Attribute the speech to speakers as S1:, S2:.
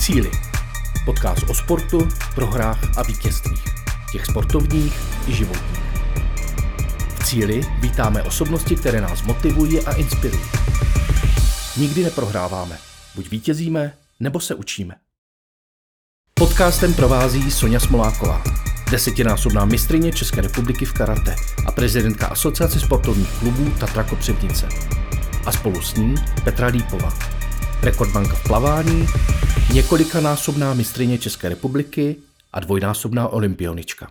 S1: cíli. Podcast o sportu, prohrách a vítězstvích. Těch sportovních i životních. V cíli vítáme osobnosti, které nás motivují a inspirují. Nikdy neprohráváme. Buď vítězíme, nebo se učíme. Podcastem provází Sonja Smoláková, desetinásobná mistrině České republiky v karate a prezidentka Asociace sportovních klubů Tatra Kopřivnice. A spolu s ní Petra Lípová, rekordmanka v plavání, několikanásobná mistrině České republiky a dvojnásobná olympionička.